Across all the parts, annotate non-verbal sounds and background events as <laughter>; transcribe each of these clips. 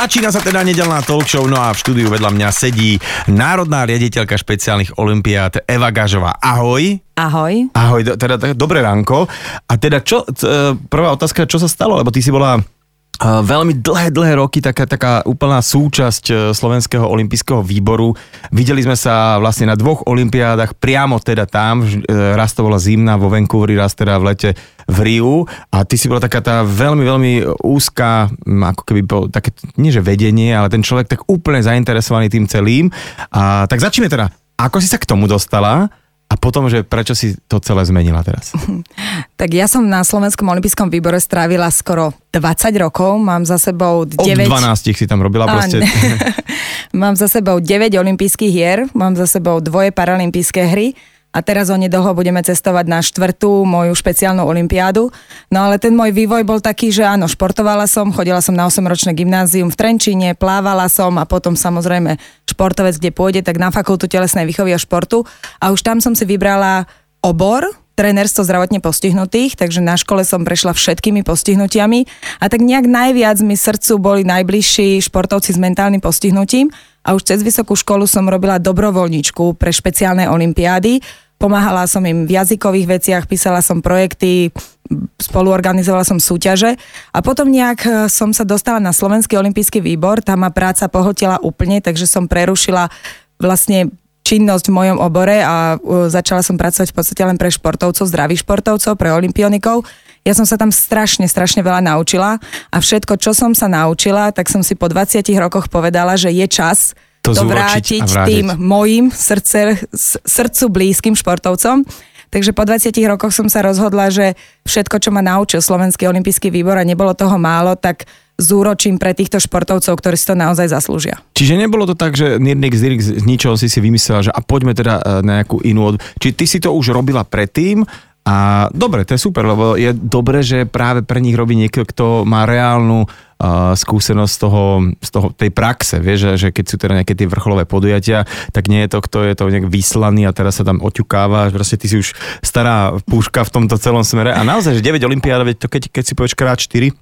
Začína sa teda nedelná talk show, no a v štúdiu vedľa mňa sedí národná riaditeľka špeciálnych olimpiád Eva Gažová. Ahoj. Ahoj. Ahoj, teda tak, dobré ránko. A teda čo, e, prvá otázka, čo sa stalo? Lebo ty si bola veľmi dlhé, dlhé roky taká, taká úplná súčasť uh, Slovenského olympijského výboru. Videli sme sa vlastne na dvoch olympiádach, priamo teda tam, uh, raz to bola zimná vo Vancouveri, raz teda v lete v Riu a ty si bola taká tá veľmi, veľmi úzka, ako keby bol také, nie že vedenie, ale ten človek tak úplne zainteresovaný tým celým. A tak začneme teda, ako si sa k tomu dostala a potom, že prečo si to celé zmenila teraz? <laughs> Tak ja som na Slovenskom olympijskom výbore strávila skoro 20 rokov, mám za sebou 9... Od 12 si tam robila proste. <laughs> mám za sebou 9 olympijských hier, mám za sebou dvoje paralympijské hry a teraz onedlho budeme cestovať na štvrtú moju špeciálnu olympiádu. No ale ten môj vývoj bol taký, že áno, športovala som, chodila som na 8-ročné gymnázium v Trenčíne, plávala som a potom samozrejme športovec, kde pôjde, tak na fakultu telesnej výchovy a športu. A už tam som si vybrala obor, trénerstvo zdravotne postihnutých, takže na škole som prešla všetkými postihnutiami a tak nejak najviac mi srdcu boli najbližší športovci s mentálnym postihnutím a už cez vysokú školu som robila dobrovoľničku pre špeciálne olimpiády. Pomáhala som im v jazykových veciach, písala som projekty, spoluorganizovala som súťaže a potom nejak e, som sa dostala na Slovenský olimpijský výbor, tam ma práca pohotila úplne, takže som prerušila vlastne činnosť v mojom obore a uh, začala som pracovať v podstate len pre športovcov, zdravých športovcov, pre olimpionikov. Ja som sa tam strašne, strašne veľa naučila a všetko, čo som sa naučila, tak som si po 20 rokoch povedala, že je čas To to, vrátiť vrátiť. tým mojim srdce, srdcu blízkym športovcom. Takže po 20 rokoch som sa rozhodla, že všetko, čo ma naučil Slovenský olimpijský výbor a nebolo toho málo, tak zúročím pre týchto športovcov, ktorí si to naozaj zaslúžia. Čiže nebolo to tak, že Nirnik Zirik z ničoho si si vymyslela, že a poďme teda e, na nejakú inú od... Či ty si to už robila predtým a dobre, to je super, lebo je dobre, že práve pre nich robí niekto, kto má reálnu skúsenosť z toho, z toho, tej praxe, vieš, že, že keď sú teda nejaké tie vrcholové podujatia, tak nie je to, kto je to nejak vyslaný a teraz sa tam oťukáva, že proste ty si už stará púška v tomto celom smere a naozaj, že 9 olimpiád, to keď, keď si povieš krát 4,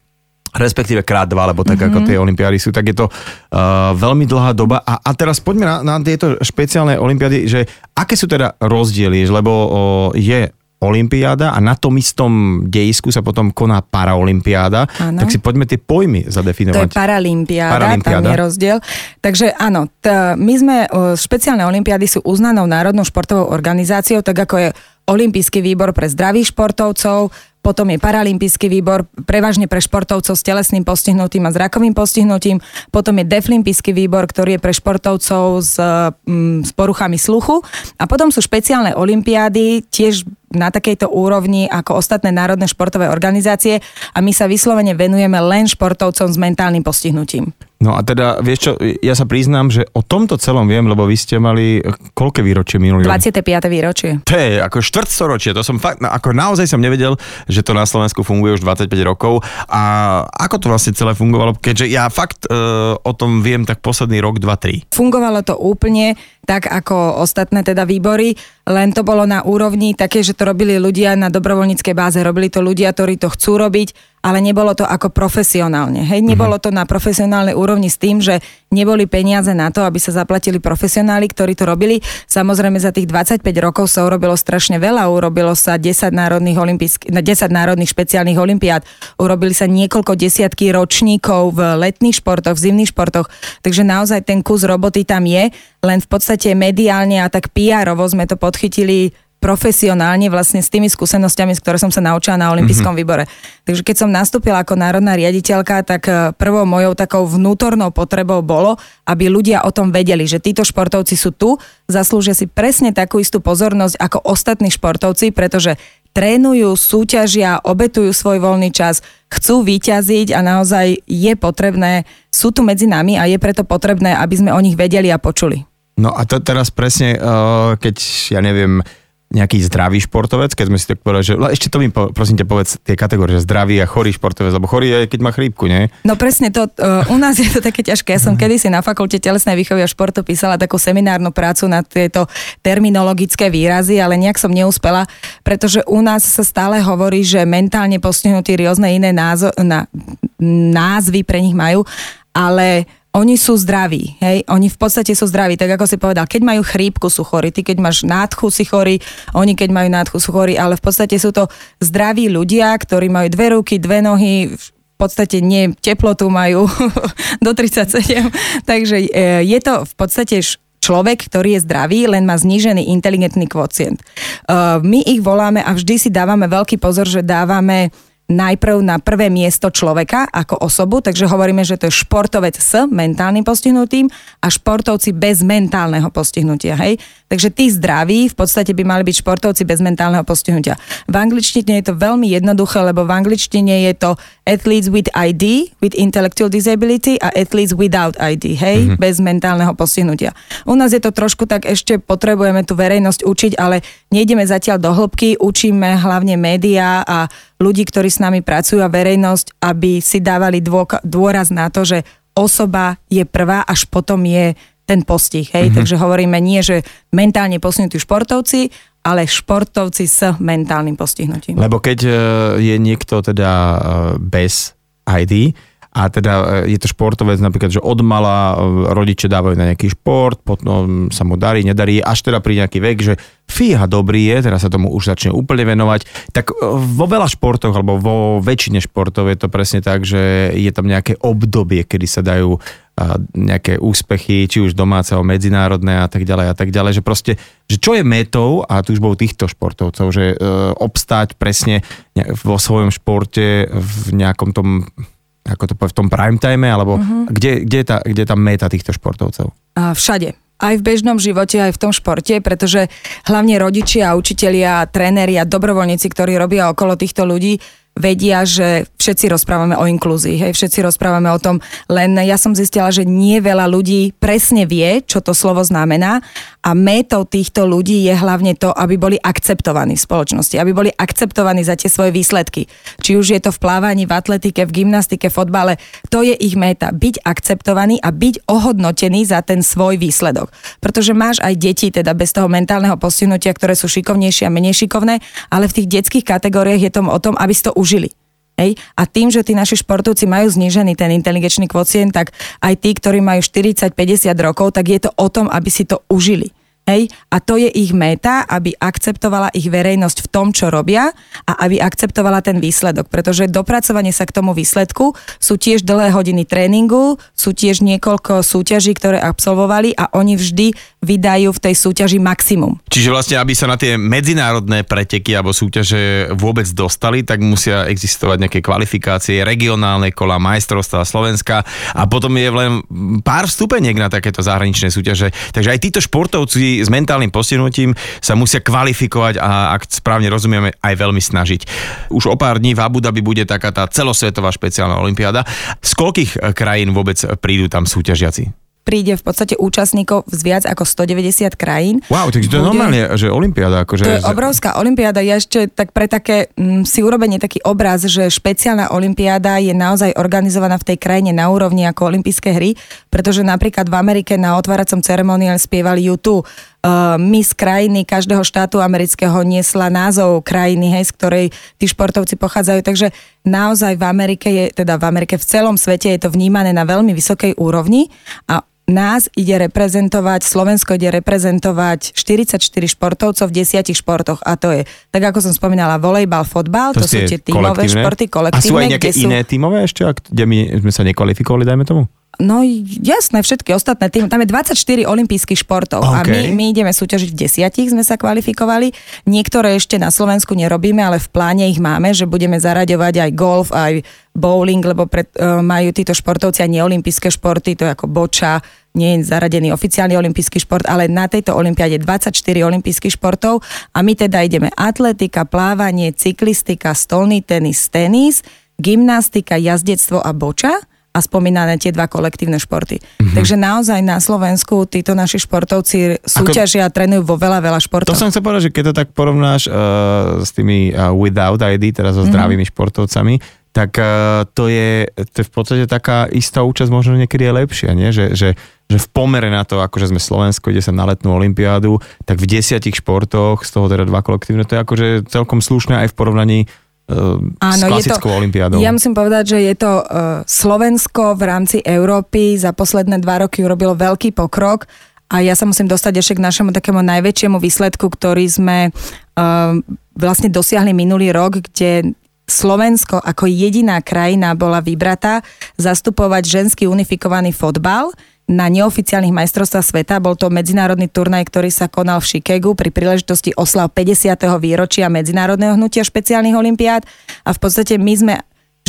respektíve krát dva, lebo tak mm-hmm. ako tie olimpiády sú, tak je to uh, veľmi dlhá doba. A, a teraz poďme na, na tieto špeciálne olimpiády, že aké sú teda rozdiely, lebo uh, je Olympiáda a na tom istom dejisku sa potom koná paraolympiáda. Tak si poďme tie pojmy To je zadefinovať. paralimpiáda, Paralimpiáda. tam je rozdiel. Takže áno, t- my sme, špeciálne olimpiády sú uznanou národnou športovou organizáciou, tak ako je Olympijský výbor pre zdravých športovcov, potom je Paralympijský výbor prevažne pre športovcov s telesným postihnutím a zrakovým postihnutím, potom je Deflimpijský výbor, ktorý je pre športovcov s, mm, s poruchami sluchu. A potom sú špeciálne olimpiády tiež na takejto úrovni ako ostatné národné športové organizácie. A my sa vyslovene venujeme len športovcom s mentálnym postihnutím. No a teda, vieš čo, ja sa priznám, že o tomto celom viem, lebo vy ste mali koľké výročie minulý rok? 25. výročie. To je ako štvrtstoročie, to som fakt, ako naozaj som nevedel, že to na Slovensku funguje už 25 rokov a ako to vlastne celé fungovalo, keďže ja fakt uh, o tom viem tak posledný rok, dva, tri. Fungovalo to úplne tak ako ostatné teda výbory, len to bolo na úrovni také, že to robili ľudia na dobrovoľníckej báze, robili to ľudia, ktorí to chcú robiť, ale nebolo to ako profesionálne. Hej, nebolo to na profesionálnej úrovni s tým, že neboli peniaze na to, aby sa zaplatili profesionáli, ktorí to robili. Samozrejme za tých 25 rokov sa urobilo strašne veľa, urobilo sa 10 národných, na 10 národných špeciálnych olimpiád, urobili sa niekoľko desiatky ročníkov v letných športoch, v zimných športoch, takže naozaj ten kus roboty tam je, len v podstate mediálne a tak PR-ovo sme to podchytili profesionálne vlastne s tými skúsenosťami, z ktoré som sa naučila na olympijskom mm-hmm. výbore. Takže keď som nastúpila ako národná riaditeľka, tak eh, prvou mojou takou vnútornou potrebou bolo, aby ľudia o tom vedeli, že títo športovci sú tu, zaslúžia si presne takú istú pozornosť ako ostatní športovci, pretože trénujú, súťažia, obetujú svoj voľný čas, chcú vyťaziť a naozaj je potrebné, sú tu medzi nami a je preto potrebné, aby sme o nich vedeli a počuli. No a to teraz presne, uh, keď, ja neviem, nejaký zdravý športovec, keď sme si tak povedali, že ešte to mi po, prosím ťa povedz tie kategórie, že zdravý a chorý športovec, lebo chorý je, keď má chrípku, nie? No presne to, uh, u nás je to také ťažké. Ja som kedysi na fakulte telesnej výchovy a športu písala takú seminárnu prácu na tieto terminologické výrazy, ale nejak som neúspela, pretože u nás sa stále hovorí, že mentálne postihnutí rôzne iné názo- na, názvy pre nich majú, ale oni sú zdraví, hej, oni v podstate sú zdraví, tak ako si povedal, keď majú chrípku, sú chorí, ty keď máš nádchu, si chorí, oni keď majú nádchu, sú chorí, ale v podstate sú to zdraví ľudia, ktorí majú dve ruky, dve nohy, v podstate nie teplotu majú <laughs> do 37, takže e, je to v podstate človek, ktorý je zdravý, len má znížený inteligentný kvocient. E, my ich voláme a vždy si dávame veľký pozor, že dávame najprv na prvé miesto človeka ako osobu, takže hovoríme, že to je športovec s mentálnym postihnutím a športovci bez mentálneho postihnutia. Hej? Takže tí zdraví v podstate by mali byť športovci bez mentálneho postihnutia. V angličtine je to veľmi jednoduché, lebo v angličtine je to athletes with ID, with intellectual disability a athletes without ID, hej, mm-hmm. bez mentálneho postihnutia. U nás je to trošku tak, ešte potrebujeme tú verejnosť učiť, ale nejdeme zatiaľ do hĺbky, učíme hlavne médiá a ľudí, ktorí s nami pracujú a verejnosť, aby si dávali dôraz na to, že osoba je prvá, až potom je ten postih. Hej? Mm-hmm. Takže hovoríme nie, že mentálne posunutí športovci, ale športovci s mentálnym postihnutím. Lebo keď e, je niekto teda e, bez ID, a teda e, je to športovec napríklad, že od mala e, rodiče dávajú na nejaký šport, potom sa mu darí, nedarí, až teda pri nejaký vek, že fíha dobrý je, teraz sa tomu už začne úplne venovať, tak e, vo veľa športoch, alebo vo väčšine športov je to presne tak, že je tam nejaké obdobie, kedy sa dajú nejaké úspechy, či už domáceho, medzinárodné a tak ďalej a tak ďalej, že proste, že čo je metou a bol týchto športovcov, že e, obstáť presne vo svojom športe v nejakom tom ako to povie, v tom prime time, alebo uh-huh. kde, kde, je tá, kde je tá meta týchto športovcov? A všade. Aj v bežnom živote, aj v tom športe, pretože hlavne rodičia, učitelia, tréneri a dobrovoľníci, ktorí robia okolo týchto ľudí, vedia, že všetci rozprávame o inklúzii, hej, všetci rozprávame o tom, len ja som zistila, že nie veľa ľudí presne vie, čo to slovo znamená a métou týchto ľudí je hlavne to, aby boli akceptovaní v spoločnosti, aby boli akceptovaní za tie svoje výsledky. Či už je to v plávaní, v atletike, v gymnastike, fotbale, to je ich méta, byť akceptovaný a byť ohodnotený za ten svoj výsledok. Pretože máš aj deti, teda bez toho mentálneho postihnutia, ktoré sú šikovnejšie a menej šikovné, ale v tých detských kategóriách je to o tom, aby si to už užili. Hej? A tým, že tí naši športovci majú znížený ten inteligenčný kvocient, tak aj tí, ktorí majú 40-50 rokov, tak je to o tom, aby si to užili. Hej? A to je ich meta, aby akceptovala ich verejnosť v tom, čo robia a aby akceptovala ten výsledok. Pretože dopracovanie sa k tomu výsledku sú tiež dlhé hodiny tréningu, sú tiež niekoľko súťaží, ktoré absolvovali a oni vždy vydajú v tej súťaži maximum. Čiže vlastne, aby sa na tie medzinárodné preteky alebo súťaže vôbec dostali, tak musia existovať nejaké kvalifikácie, regionálne kola, majstrovstvá Slovenska a potom je len pár vstupeniek na takéto zahraničné súťaže. Takže aj títo športovci s mentálnym postihnutím sa musia kvalifikovať a ak správne rozumieme, aj veľmi snažiť. Už o pár dní v Abu Dhabi bude taká tá celosvetová špeciálna olimpiáda. Z koľkých krajín vôbec prídu tam súťažiaci? príde v podstate účastníkov z viac ako 190 krajín. Wow, takže to je normálne, že olimpiáda. Akože... To je obrovská olimpiáda. Ja ešte tak pre také m, mm, si urobenie taký obraz, že špeciálna olimpiáda je naozaj organizovaná v tej krajine na úrovni ako olympijské hry, pretože napríklad v Amerike na otváracom ceremoniál spievali YouTube uh, Miss krajiny každého štátu amerického niesla názov krajiny, hej, z ktorej tí športovci pochádzajú. Takže naozaj v Amerike je, teda v Amerike v celom svete je to vnímané na veľmi vysokej úrovni a nás ide reprezentovať, Slovensko ide reprezentovať 44 športovcov v desiatich športoch a to je, tak ako som spomínala, volejbal, fotbal, to, to sú tie tímové športy, kolektívne. A sú aj nejaké iné tímové ešte, kde my sme sa nekvalifikovali, dajme tomu? No jasné, všetky ostatné tým. Tam je 24 olympijských športov okay. a my, my ideme súťažiť v desiatich, sme sa kvalifikovali. Niektoré ešte na Slovensku nerobíme, ale v pláne ich máme, že budeme zaraďovať aj golf, aj bowling, lebo pred, uh, majú títo športovci aj neolimpijské športy, to je ako boča, nie je zaradený oficiálny olimpijský šport, ale na tejto olympiáde 24 olimpijských športov a my teda ideme atletika, plávanie, cyklistika, stolný tenis, tenis, gymnastika, jazdectvo a boča a spomínané tie dva kolektívne športy. Mm-hmm. Takže naozaj na Slovensku títo naši športovci súťažia a trénujú vo veľa, veľa športov. To som chcel povedať, že keď to tak porovnáš uh, s tými uh, without ID, teda so mhm. zdravými mm-hmm. športovcami, tak uh, to, je, to je v podstate taká istá účasť možno niekedy je lepšia, nie? Že, že, že v pomere na to, akože sme Slovensko, ide sa na letnú olympiádu, tak v desiatich športoch, z toho teda dva kolektívne, to je akože celkom slušné aj v porovnaní Áno, s klasickou olimpiádou. Ja musím povedať, že je to uh, Slovensko v rámci Európy za posledné dva roky urobilo veľký pokrok a ja sa musím dostať ešte k našemu takému najväčšiemu výsledku, ktorý sme uh, vlastne dosiahli minulý rok, kde Slovensko ako jediná krajina bola vybratá zastupovať ženský unifikovaný fotbal na neoficiálnych majstrovstvách sveta. Bol to medzinárodný turnaj, ktorý sa konal v Chicagu pri príležitosti oslav 50. výročia Medzinárodného hnutia špeciálnych olimpiád a v podstate my sme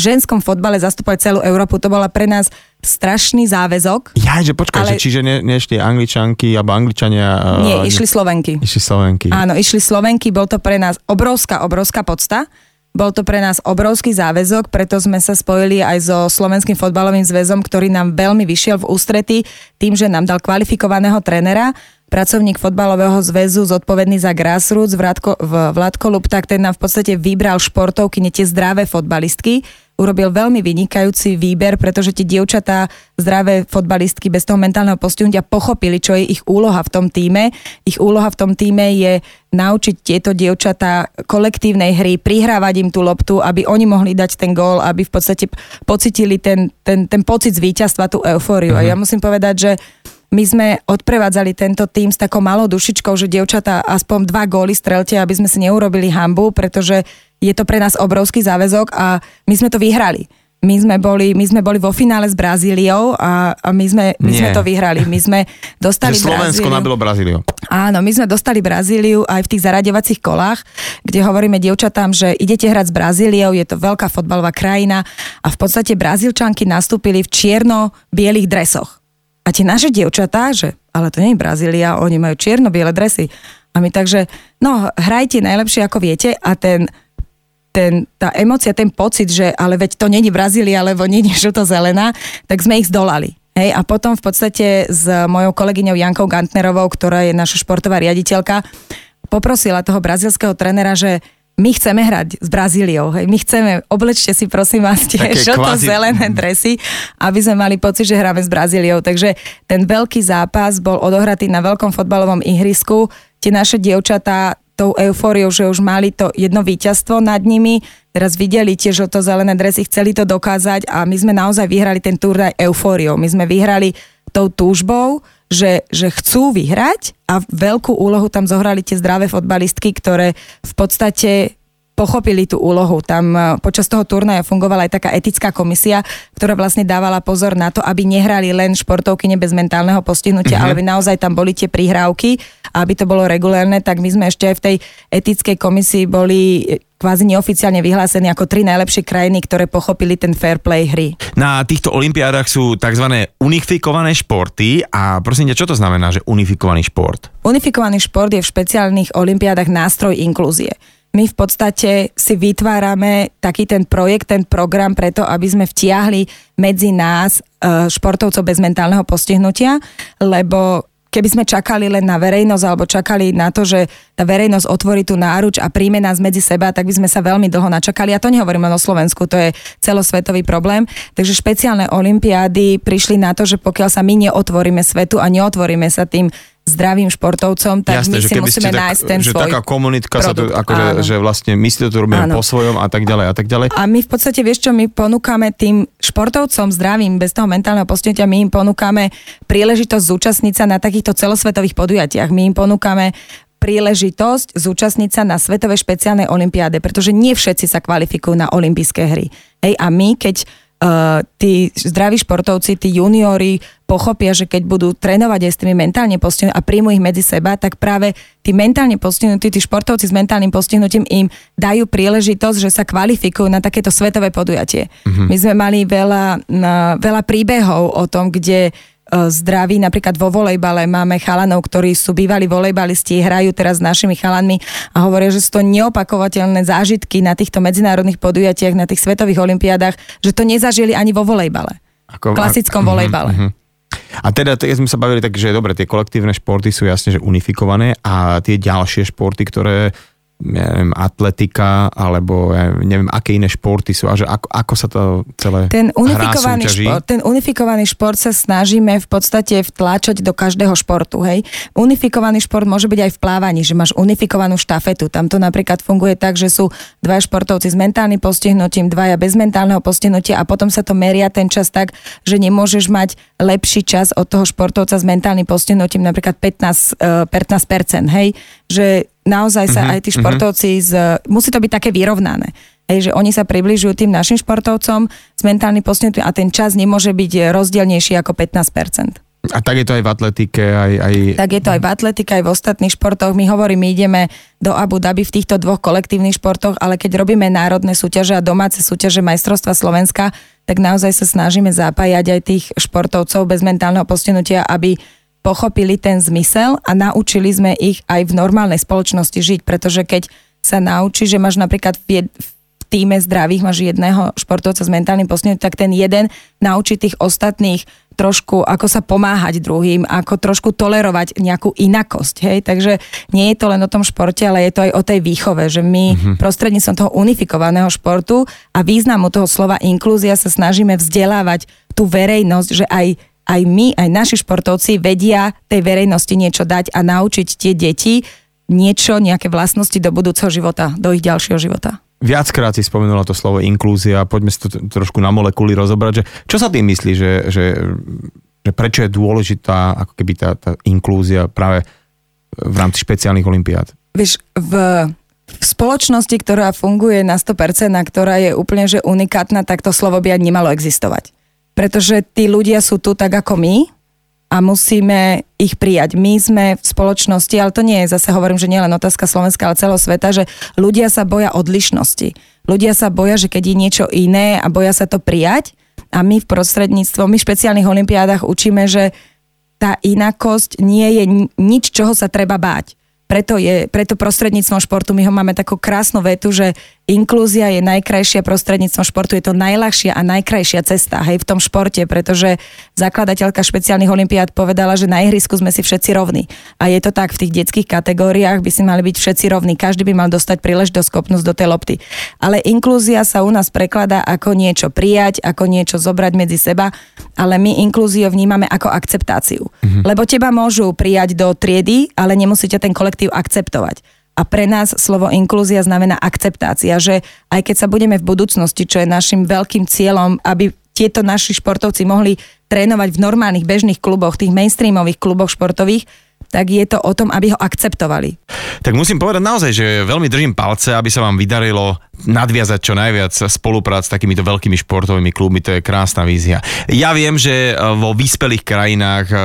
v ženskom fotbale zastupovať celú Európu. To bola pre nás strašný záväzok. Ja, že počkaj, ale... že čiže ne, nešli angličanky alebo angličania... Nie, uh, išli Slovenky. Išli Slovenky. Áno, išli Slovenky, bol to pre nás obrovská, obrovská podsta. Bol to pre nás obrovský záväzok, preto sme sa spojili aj so Slovenským fotbalovým zväzom, ktorý nám veľmi vyšiel v ústrety tým, že nám dal kvalifikovaného trénera, pracovník fotbalového zväzu zodpovedný za grassroots Vládko, Vládko Lupták, ten nám v podstate vybral športovky, nie tie zdravé fotbalistky, urobil veľmi vynikajúci výber, pretože tie dievčatá, zdravé fotbalistky bez toho mentálneho postihnutia pochopili, čo je ich úloha v tom týme. Ich úloha v tom týme je naučiť tieto dievčatá kolektívnej hry, prihrávať im tú loptu, aby oni mohli dať ten gól, aby v podstate pocitili ten, ten, ten pocit z víťazstva, tú eufóriu. Uh-huh. A ja mhm. musím povedať, že my sme odprevádzali tento tým s takou malou dušičkou, že dievčatá aspoň dva góly strelte, aby sme si neurobili hambu, pretože je to pre nás obrovský záväzok a my sme to vyhrali. My sme boli, my sme boli vo finále s Brazíliou a, a my, sme, my sme to vyhrali. My sme dostali že Slovensko Brazíliu. nabilo Brazíliu. Áno, my sme dostali Brazíliu aj v tých zaraďovacích kolách, kde hovoríme dievčatám, že idete hrať s Brazíliou, je to veľká fotbalová krajina a v podstate Brazílčanky nastúpili v čierno-bielých dresoch. A tie naše dievčatá, že ale to nie je Brazília, oni majú čierno-biele dresy. A my takže, no hrajte najlepšie ako viete a ten ten, tá emocia, ten pocit, že ale veď to není Brazília, alebo není <laughs> žlto-zelená, tak sme ich zdolali. Hej, a potom v podstate s mojou kolegyňou Jankou Gantnerovou, ktorá je naša športová riaditeľka, poprosila toho brazilského trenera, že my chceme hrať s Brazíliou, hej, my chceme, oblečte si prosím vás tie žlto-zelené dresy, aby sme mali pocit, že hráme s Brazíliou. Takže ten veľký zápas bol odohratý na veľkom fotbalovom ihrisku. Tie naše dievčatá tou eufóriou, že už mali to jedno víťazstvo nad nimi, teraz videli tie žlto-zelené dresy, chceli to dokázať a my sme naozaj vyhrali ten turnaj eufóriou. My sme vyhrali tou túžbou, že, že chcú vyhrať a veľkú úlohu tam zohrali tie zdravé fotbalistky, ktoré v podstate pochopili tú úlohu. Tam e, počas toho turnaja fungovala aj taká etická komisia, ktorá vlastne dávala pozor na to, aby nehrali len športovky bez mentálneho postihnutia, mm-hmm. ale aby naozaj tam boli tie prihrávky a aby to bolo regulérne, tak my sme ešte aj v tej etickej komisii boli kvázi neoficiálne vyhlásení ako tri najlepšie krajiny, ktoré pochopili ten fair play hry. Na týchto olimpiádach sú tzv. unifikované športy a prosím ťa, čo to znamená, že unifikovaný šport? Unifikovaný šport je v špeciálnych olimpiádach nástroj inklúzie my v podstate si vytvárame taký ten projekt, ten program preto, aby sme vtiahli medzi nás e, športovcov bez mentálneho postihnutia, lebo keby sme čakali len na verejnosť alebo čakali na to, že tá verejnosť otvorí tú náruč a príjme nás medzi seba, tak by sme sa veľmi dlho načakali. A to nehovorím len o Slovensku, to je celosvetový problém. Takže špeciálne olimpiády prišli na to, že pokiaľ sa my neotvoríme svetu a neotvoríme sa tým zdravým športovcom, tak Jasne, my si musíme tak, nájsť ten že svoj taká komunitka produkt. sa tu, akože, že vlastne my si to tu robíme áno. po svojom a tak ďalej a tak ďalej. A my v podstate, vieš čo, my ponúkame tým športovcom zdravým, bez toho mentálneho postihnutia, my im ponúkame príležitosť zúčastniť sa na takýchto celosvetových podujatiach. My im ponúkame príležitosť zúčastniť sa na Svetovej špeciálnej olimpiáde, pretože nie všetci sa kvalifikujú na olympijské hry. Hej, a my, keď uh, tí zdraví športovci, tí juniori pochopia, že keď budú trénovať aj s tými mentálne postihnutými a príjmu ich medzi seba, tak práve tí mentálne postihnutí, tí športovci s mentálnym postihnutím im dajú príležitosť, že sa kvalifikujú na takéto svetové podujatie. Uh-huh. My sme mali veľa, veľa príbehov o tom, kde zdraví. Napríklad vo volejbale máme chalanov, ktorí sú bývalí volejbalisti, hrajú teraz s našimi chalanmi a hovoria, že sú to neopakovateľné zážitky na týchto medzinárodných podujatiach, na tých svetových olimpiádach, že to nezažili ani vo volejbale. Ako, klasickom uh, volejbale. Uh, uh. A teda, keď sme sa bavili tak, že dobre, tie kolektívne športy sú jasne, že unifikované a tie ďalšie športy, ktoré ja neviem, atletika, alebo ja neviem, aké iné športy sú a že ako, ako sa to celé ten unifikovaný, hrá, šport, ten unifikovaný šport sa snažíme v podstate vtláčať do každého športu, hej. Unifikovaný šport môže byť aj v plávaní, že máš unifikovanú štafetu. Tam to napríklad funguje tak, že sú dva športovci s mentálnym postihnutím, dvaja bez mentálneho postihnutia a potom sa to meria ten čas tak, že nemôžeš mať lepší čas od toho športovca s mentálnym postihnutím, napríklad 15, 15%, eh, hej, že naozaj sa uh-huh, aj tí mhm. športovci, uh-huh. z, musí to byť také vyrovnané. Hej, že oni sa približujú tým našim športovcom s mentálnym postihnutím a ten čas nemôže byť rozdielnejší ako 15%. A tak je to aj v atletike, aj, aj... Tak je to aj v atletike, aj v ostatných športoch. My hovorím, my ideme do Abu Dhabi v týchto dvoch kolektívnych športoch, ale keď robíme národné súťaže a domáce súťaže majstrovstva Slovenska, tak naozaj sa snažíme zapájať aj tých športovcov bez mentálneho postihnutia, aby pochopili ten zmysel a naučili sme ich aj v normálnej spoločnosti žiť, pretože keď sa naučí, že máš napríklad v, jed- v týme zdravých, máš jedného športovca s mentálnym postihnutím, tak ten jeden naučí tých ostatných trošku, ako sa pomáhať druhým, ako trošku tolerovať nejakú inakosť. Hej? Takže nie je to len o tom športe, ale je to aj o tej výchove, že my mm-hmm. prostredníctvom toho unifikovaného športu a významu toho slova inklúzia sa snažíme vzdelávať tú verejnosť, že aj aj my, aj naši športovci vedia tej verejnosti niečo dať a naučiť tie deti niečo, nejaké vlastnosti do budúceho života, do ich ďalšieho života. Viackrát si spomenula to slovo inklúzia, poďme si to trošku na molekuly rozobrať, že čo sa tým myslí, že, že, že prečo je dôležitá ako keby tá, tá inklúzia práve v rámci špeciálnych olimpiád? Vieš, v, v spoločnosti, ktorá funguje na 100% a ktorá je úplne že unikátna, tak to slovo by ani nemalo existovať pretože tí ľudia sú tu tak ako my a musíme ich prijať. My sme v spoločnosti, ale to nie je, zase hovorím, že nie len otázka Slovenska, ale celého sveta, že ľudia sa boja odlišnosti. Ľudia sa boja, že keď je niečo iné a boja sa to prijať a my v prostredníctvom, my v špeciálnych olimpiádach učíme, že tá inakosť nie je nič, čoho sa treba báť. Preto, je, preto prostredníctvom športu my ho máme takú krásnu vetu, že inklúzia je najkrajšia prostredníctvom športu, je to najľahšia a najkrajšia cesta hej, v tom športe, pretože zakladateľka špeciálnych olimpiád povedala, že na ihrisku sme si všetci rovní. A je to tak, v tých detských kategóriách by si mali byť všetci rovní, každý by mal dostať príležitosť skopnosť do tej lopty. Ale inklúzia sa u nás prekladá ako niečo prijať, ako niečo zobrať medzi seba, ale my inklúziu vnímame ako akceptáciu. Mhm. Lebo teba môžu prijať do triedy, ale nemusíte ten kolektív akceptovať. A pre nás slovo inklúzia znamená akceptácia, že aj keď sa budeme v budúcnosti, čo je našim veľkým cieľom, aby tieto naši športovci mohli trénovať v normálnych bežných kluboch, tých mainstreamových kluboch športových, tak je to o tom, aby ho akceptovali. Tak musím povedať naozaj, že veľmi držím palce, aby sa vám vydarilo nadviazať čo najviac spoluprác s takýmito veľkými športovými klubmi, to je krásna vízia. Ja viem, že e, vo vyspelých krajinách e,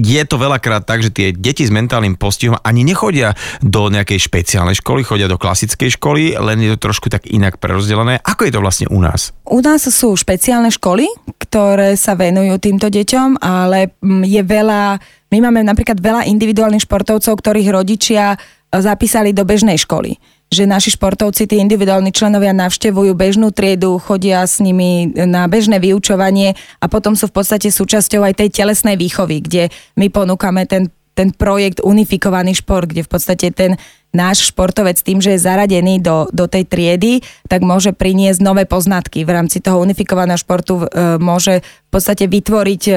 je to veľakrát tak, že tie deti s mentálnym postihom ani nechodia do nejakej špeciálnej školy, chodia do klasickej školy, len je to trošku tak inak prerozdelené. Ako je to vlastne u nás? U nás sú špeciálne školy, ktoré sa venujú týmto deťom, ale je veľa my máme napríklad veľa individuálnych športovcov, ktorých rodičia e, zapísali do bežnej školy že naši športovci, tí individuálni členovia navštevujú bežnú triedu, chodia s nimi na bežné vyučovanie a potom sú v podstate súčasťou aj tej telesnej výchovy, kde my ponúkame ten, ten projekt Unifikovaný šport, kde v podstate ten náš športovec tým, že je zaradený do, do tej triedy, tak môže priniesť nové poznatky. V rámci toho unifikovaného športu e, môže v podstate vytvoriť e,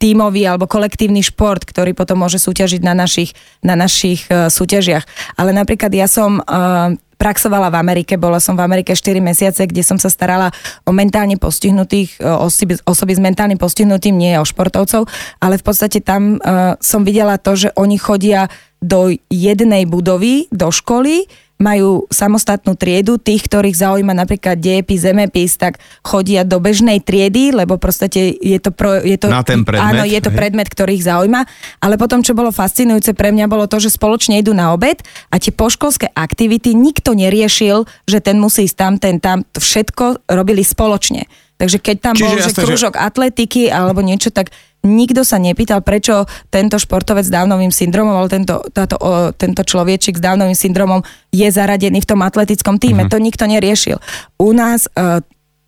tímový alebo kolektívny šport, ktorý potom môže súťažiť na našich, na našich uh, súťažiach. Ale napríklad ja som uh, praxovala v Amerike, bola som v Amerike 4 mesiace, kde som sa starala o mentálne postihnutých, e, osoby, osoby s mentálnym postihnutím, nie o športovcov, ale v podstate tam uh, som videla to, že oni chodia do jednej budovy, do školy, majú samostatnú triedu, tých, ktorých zaujíma napríklad dejepis, zemepis, tak chodia do bežnej triedy, lebo proste je to, pro, je to, Na ten predmet, áno, je to predmet, ktorý ich zaujíma. Ale potom, čo bolo fascinujúce pre mňa, bolo to, že spoločne idú na obed a tie poškolské aktivity nikto neriešil, že ten musí ísť tam, ten tam, to všetko robili spoločne. Takže keď tam Čiže bol že krúžok že... atletiky alebo niečo, tak nikto sa nepýtal, prečo tento športovec s Downovým syndromom, ale tento, táto, o, tento človečik s Downovým syndromom je zaradený v tom atletickom týme. Uh-huh. To nikto neriešil. U nás uh,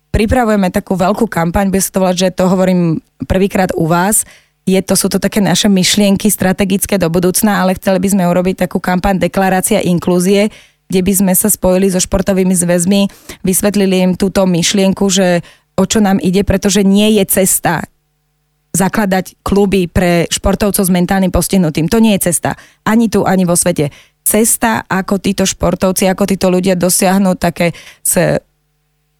pripravujeme takú veľkú kampaň, bez toho, že to hovorím prvýkrát u vás, je to, sú to také naše myšlienky strategické do budúcna, ale chceli by sme urobiť takú kampaň Deklarácia inklúzie, kde by sme sa spojili so športovými zväzmi, vysvetlili im túto myšlienku, že o čo nám ide, pretože nie je cesta zakladať kluby pre športovcov s mentálnym postihnutým. To nie je cesta. Ani tu, ani vo svete. Cesta, ako títo športovci, ako títo ľudia dosiahnu také s,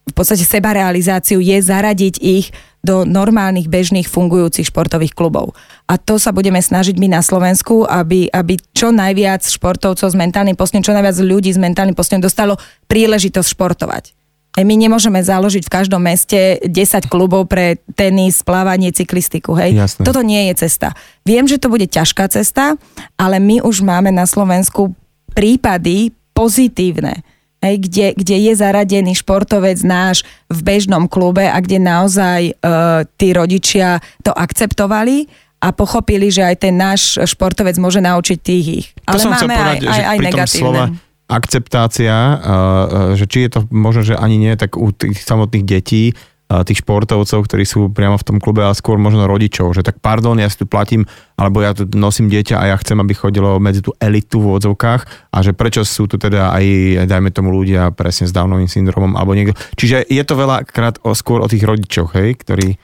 v podstate sebarealizáciu, je zaradiť ich do normálnych, bežných, fungujúcich športových klubov. A to sa budeme snažiť my na Slovensku, aby, aby čo najviac športovcov s mentálnym postihnutím, čo najviac ľudí s mentálnym postihnutím dostalo príležitosť športovať. My nemôžeme založiť v každom meste 10 klubov pre tenis, plávanie, cyklistiku. Hej? Jasne. Toto nie je cesta. Viem, že to bude ťažká cesta, ale my už máme na Slovensku prípady pozitívne hej, kde, kde je zaradený športovec náš v bežnom klube a kde naozaj e, tí rodičia to akceptovali a pochopili, že aj ten náš športovec môže naučiť tých ich. Ale to máme aj, aj, aj negatívne. Slova akceptácia, že či je to možno, že ani nie, tak u tých samotných detí tých športovcov, ktorí sú priamo v tom klube, ale skôr možno rodičov, že tak pardon, ja si tu platím, alebo ja tu nosím dieťa a ja chcem, aby chodilo medzi tú elitu v odzovkách a že prečo sú tu teda aj, dajme tomu ľudia presne s Downovým syndromom alebo niekto. Čiže je to veľakrát o, skôr o tých rodičoch, hej, ktorí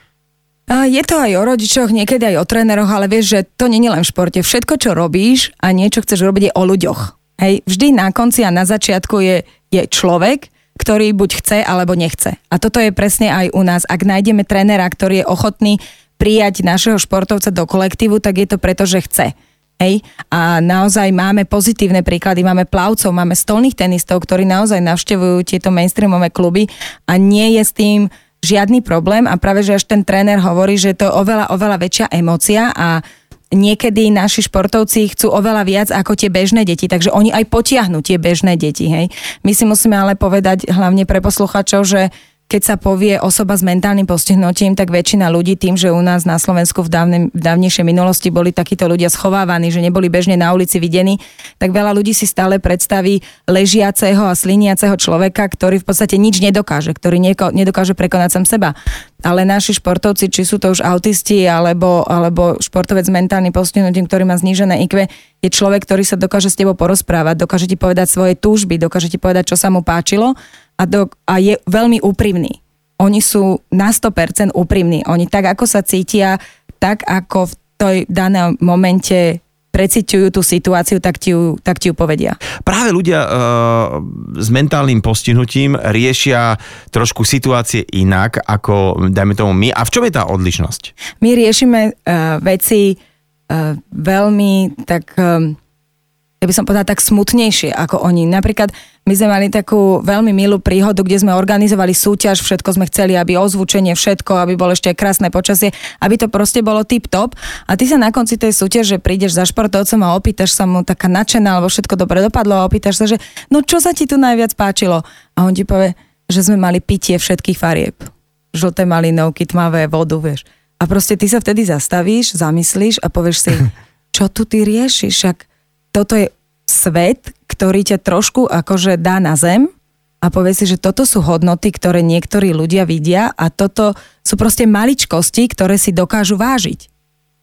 je to aj o rodičoch, niekedy aj o tréneroch, ale vieš, že to nie je len v športe. Všetko, čo robíš a niečo chceš robiť, je o ľuďoch. Hej, vždy na konci a na začiatku je, je človek, ktorý buď chce alebo nechce. A toto je presne aj u nás. Ak nájdeme trénera, ktorý je ochotný prijať našeho športovca do kolektívu, tak je to preto, že chce. Hej? A naozaj máme pozitívne príklady, máme plavcov, máme stolných tenistov, ktorí naozaj navštevujú tieto mainstreamové kluby a nie je s tým žiadny problém a práve, že až ten tréner hovorí, že to je oveľa, oveľa väčšia emócia a niekedy naši športovci chcú oveľa viac ako tie bežné deti, takže oni aj potiahnú tie bežné deti. Hej. My si musíme ale povedať hlavne pre posluchačov, že keď sa povie osoba s mentálnym postihnutím, tak väčšina ľudí tým, že u nás na Slovensku v, dávne, v dávnejšej minulosti boli takíto ľudia schovávaní, že neboli bežne na ulici videní, tak veľa ľudí si stále predstaví ležiaceho a sliniaceho človeka, ktorý v podstate nič nedokáže, ktorý nieko, nedokáže prekonať sám seba. Ale naši športovci, či sú to už autisti alebo, alebo športovec s mentálnym postihnutím, ktorý má znížené IQ, je človek, ktorý sa dokáže s tebou porozprávať, dokáže ti povedať svoje túžby, dokáže ti povedať, čo sa mu páčilo a, do, a je veľmi úprimný. Oni sú na 100% úprimní. Oni tak, ako sa cítia, tak ako v tej danom momente preciťujú tú situáciu, tak ti ju, tak ti ju povedia. Práve ľudia uh, s mentálnym postihnutím riešia trošku situácie inak, ako dajme tomu my. A v čom je tá odlišnosť? My riešime uh, veci uh, veľmi tak... Um, ja by som povedala, tak smutnejšie ako oni. Napríklad my sme mali takú veľmi milú príhodu, kde sme organizovali súťaž, všetko sme chceli, aby ozvučenie, všetko, aby bolo ešte krásne počasie, aby to proste bolo tip-top. A ty sa na konci tej súťaže prídeš za športovcom a opýtaš sa mu taká nadšená, alebo všetko dobre dopadlo a opýtaš sa, že no čo sa ti tu najviac páčilo? A on ti povie, že sme mali pitie všetkých farieb. Žlté malinovky, tmavé vodu, vieš. A proste ty sa vtedy zastavíš, zamyslíš a povieš si, <laughs> čo tu ty riešiš, však toto je svet, ktorý ťa trošku akože dá na zem a povie si, že toto sú hodnoty, ktoré niektorí ľudia vidia a toto sú proste maličkosti, ktoré si dokážu vážiť.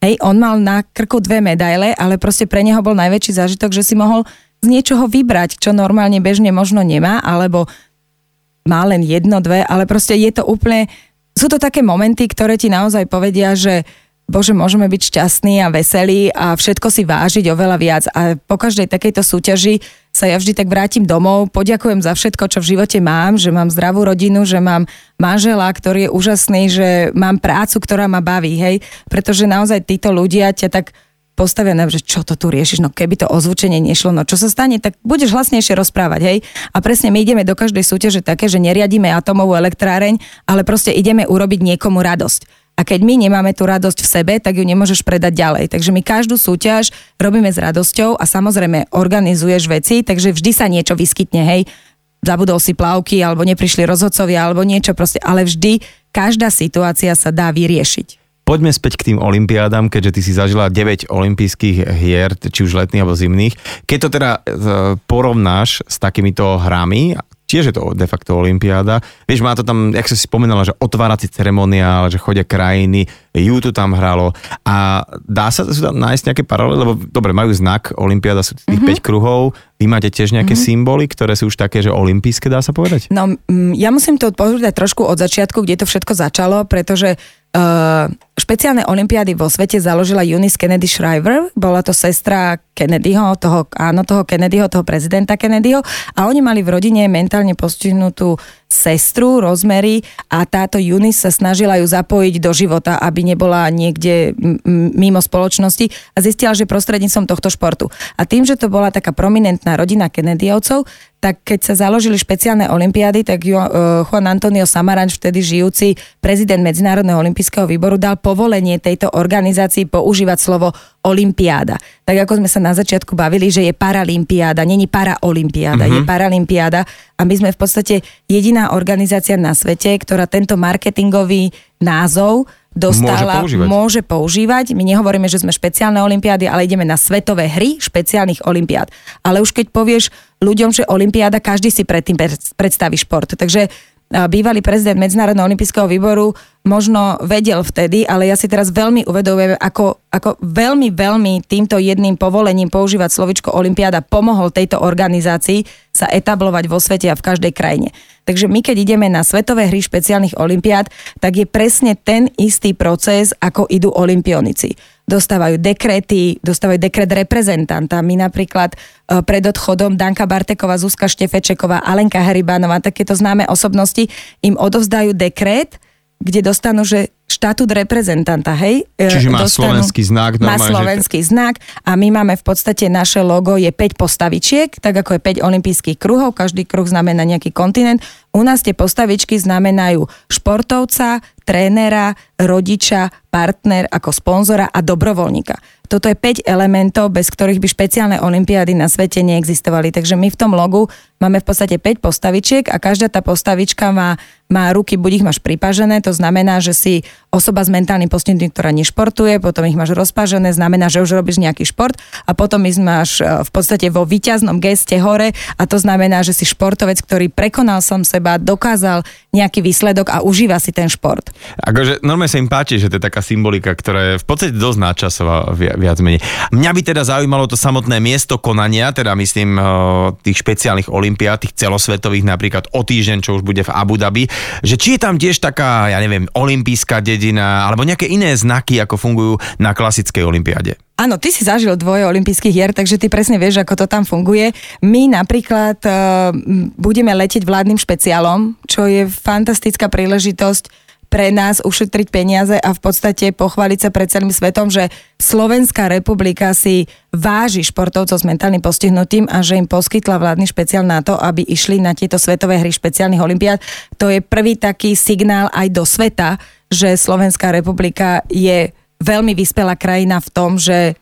Hej, on mal na krku dve medaile, ale proste pre neho bol najväčší zážitok, že si mohol z niečoho vybrať, čo normálne bežne možno nemá, alebo má len jedno, dve, ale proste je to úplne... Sú to také momenty, ktoré ti naozaj povedia, že bože, môžeme byť šťastní a veselí a všetko si vážiť oveľa viac. A po každej takejto súťaži sa ja vždy tak vrátim domov, poďakujem za všetko, čo v živote mám, že mám zdravú rodinu, že mám manžela, ktorý je úžasný, že mám prácu, ktorá ma baví, hej. Pretože naozaj títo ľudia ťa tak postavia na, že čo to tu riešiš, no keby to ozvučenie nešlo, no čo sa stane, tak budeš hlasnejšie rozprávať, hej. A presne my ideme do každej súťaže také, že neriadíme atomovú elektráreň, ale proste ideme urobiť niekomu radosť. A keď my nemáme tú radosť v sebe, tak ju nemôžeš predať ďalej. Takže my každú súťaž robíme s radosťou a samozrejme organizuješ veci, takže vždy sa niečo vyskytne, hej. Zabudol si plavky, alebo neprišli rozhodcovia, alebo niečo proste, ale vždy každá situácia sa dá vyriešiť. Poďme späť k tým olimpiádam, keďže ty si zažila 9 olympijských hier, či už letných alebo zimných. Keď to teda e, porovnáš s takýmito hrami, tiež je to de facto olympiáda. Vieš, má to tam, jak si spomínala, že otvárací ceremoniál, že chodia krajiny, ju to tam hralo. A dá sa sú tam nájsť nejaké paralely, lebo dobre, majú znak, olympiáda sú tých mm-hmm. 5 kruhov, vy máte tiež nejaké mm-hmm. symboly, ktoré sú už také, že olympijské, dá sa povedať? No, ja musím to odpovedať trošku od začiatku, kde to všetko začalo, pretože uh, špeciálne olimpiády vo svete založila Eunice Kennedy Shriver, bola to sestra Kennedyho, toho, áno, toho Kennedyho, toho prezidenta Kennedyho a oni mali v rodine mentálne postihnutú sestru Rosemary a táto Eunice sa snažila ju zapojiť do života, aby nebola niekde mimo spoločnosti a zistila, že prostredníctvom tohto športu. A tým, že to bola taká prominentná rodina Kennedyovcov, tak keď sa založili špeciálne olimpiády, tak e, Juan Antonio Samaranč, vtedy žijúci prezident Medzinárodného olympijského výboru, dal povolenie tejto organizácii používať slovo olimpiáda. Tak ako sme sa na začiatku bavili, že je paralimpiáda, není paraolimpiáda, mm-hmm. je paralimpiáda a my sme v podstate jediná organizácia na svete, ktorá tento marketingový názov dostala, môže používať. môže používať. My nehovoríme, že sme špeciálne olimpiády, ale ideme na svetové hry špeciálnych olimpiád. Ale už keď povieš ľuďom, že olimpiáda, každý si predtým predstaví šport. Takže bývalý prezident Medzinárodného olympijského výboru možno vedel vtedy, ale ja si teraz veľmi uvedomujem, ako, ako veľmi, veľmi týmto jedným povolením používať slovičko Olympiáda pomohol tejto organizácii sa etablovať vo svete a v každej krajine. Takže my, keď ideme na svetové hry špeciálnych olimpiád, tak je presne ten istý proces, ako idú olimpionici dostávajú dekrety, dostávajú dekret reprezentanta. My napríklad e, pred odchodom Danka Barteková, Zuzka Štefečeková, Alenka Heribanová, takéto známe osobnosti, im odovzdajú dekret, kde dostanú, že štatút reprezentanta, hej? E, Čiže má dostanú, slovenský znak. Normálne, má slovenský že... znak a my máme v podstate naše logo je 5 postavičiek, tak ako je 5 olympijských kruhov, každý kruh znamená nejaký kontinent. U nás tie postavičky znamenajú športovca, trénera, rodiča, partner ako sponzora a dobrovoľníka. Toto je 5 elementov, bez ktorých by špeciálne olimpiády na svete neexistovali. Takže my v tom logu máme v podstate 5 postavičiek a každá tá postavička má, má ruky, buď ich máš pripážené, to znamená, že si osoba s mentálnym postihnutím, ktorá nešportuje, potom ich máš rozpážené, znamená, že už robíš nejaký šport a potom ich máš e, v podstate vo výťaznom geste hore a to znamená, že si športovec, ktorý prekonal som seba, dokázal nejaký výsledok a užíva si ten šport. Akože normálne sa im páči, že to je taká symbolika, ktorá je v podstate dosť náčasová viac menej. Mňa by teda zaujímalo to samotné miesto konania, teda myslím tých špeciálnych olimpiád, tých celosvetových napríklad o týždeň, čo už bude v Abu Dhabi, že či je tam tiež taká, ja neviem, olimpijská dedina, alebo nejaké iné znaky, ako fungujú na klasickej olimpiáde. Áno, ty si zažil dvoje olympijských hier, takže ty presne vieš, ako to tam funguje. My napríklad uh, budeme letieť vládnym špeciálom, čo je fantastická príležitosť pre nás ušetriť peniaze a v podstate pochváliť sa pred celým svetom, že Slovenská republika si váži športovcov s mentálnym postihnutím a že im poskytla vládny špeciál na to, aby išli na tieto svetové hry špeciálnych olimpiád. To je prvý taký signál aj do sveta, že Slovenská republika je veľmi vyspelá krajina v tom, že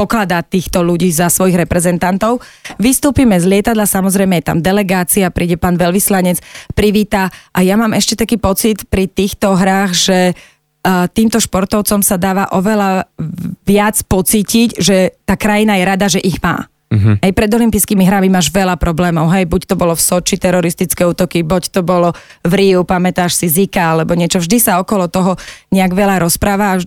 pokladá týchto ľudí za svojich reprezentantov. Vystúpime z lietadla, samozrejme je tam delegácia, príde pán veľvyslanec, privíta a ja mám ešte taký pocit pri týchto hrách, že týmto športovcom sa dáva oveľa viac pocítiť, že tá krajina je rada, že ich má. Uh-huh. Aj pred olympijskými hrami máš veľa problémov. Hej, buď to bolo v Soči teroristické útoky, buď to bolo v Riu, pamätáš si Zika, alebo niečo. Vždy sa okolo toho nejak veľa rozpráva a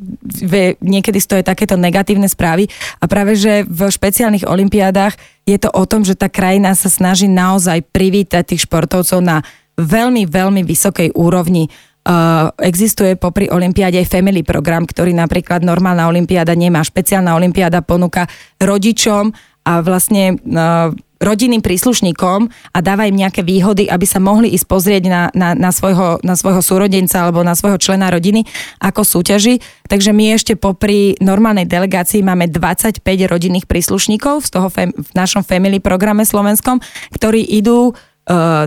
niekedy stojí takéto negatívne správy. A práve, že v špeciálnych olympiádach je to o tom, že tá krajina sa snaží naozaj privítať tých športovcov na veľmi, veľmi vysokej úrovni. Uh, existuje popri Olympiáde aj family program, ktorý napríklad normálna Olympiáda nemá. Špeciálna Olympiáda ponúka rodičom a vlastne uh, rodinným príslušníkom a dáva im nejaké výhody, aby sa mohli ísť pozrieť na, na, na, svojho, na svojho súrodenca alebo na svojho člena rodiny ako súťaži. Takže my ešte popri normálnej delegácii máme 25 rodinných príslušníkov z toho fam, v našom family programe slovenskom, ktorí idú E,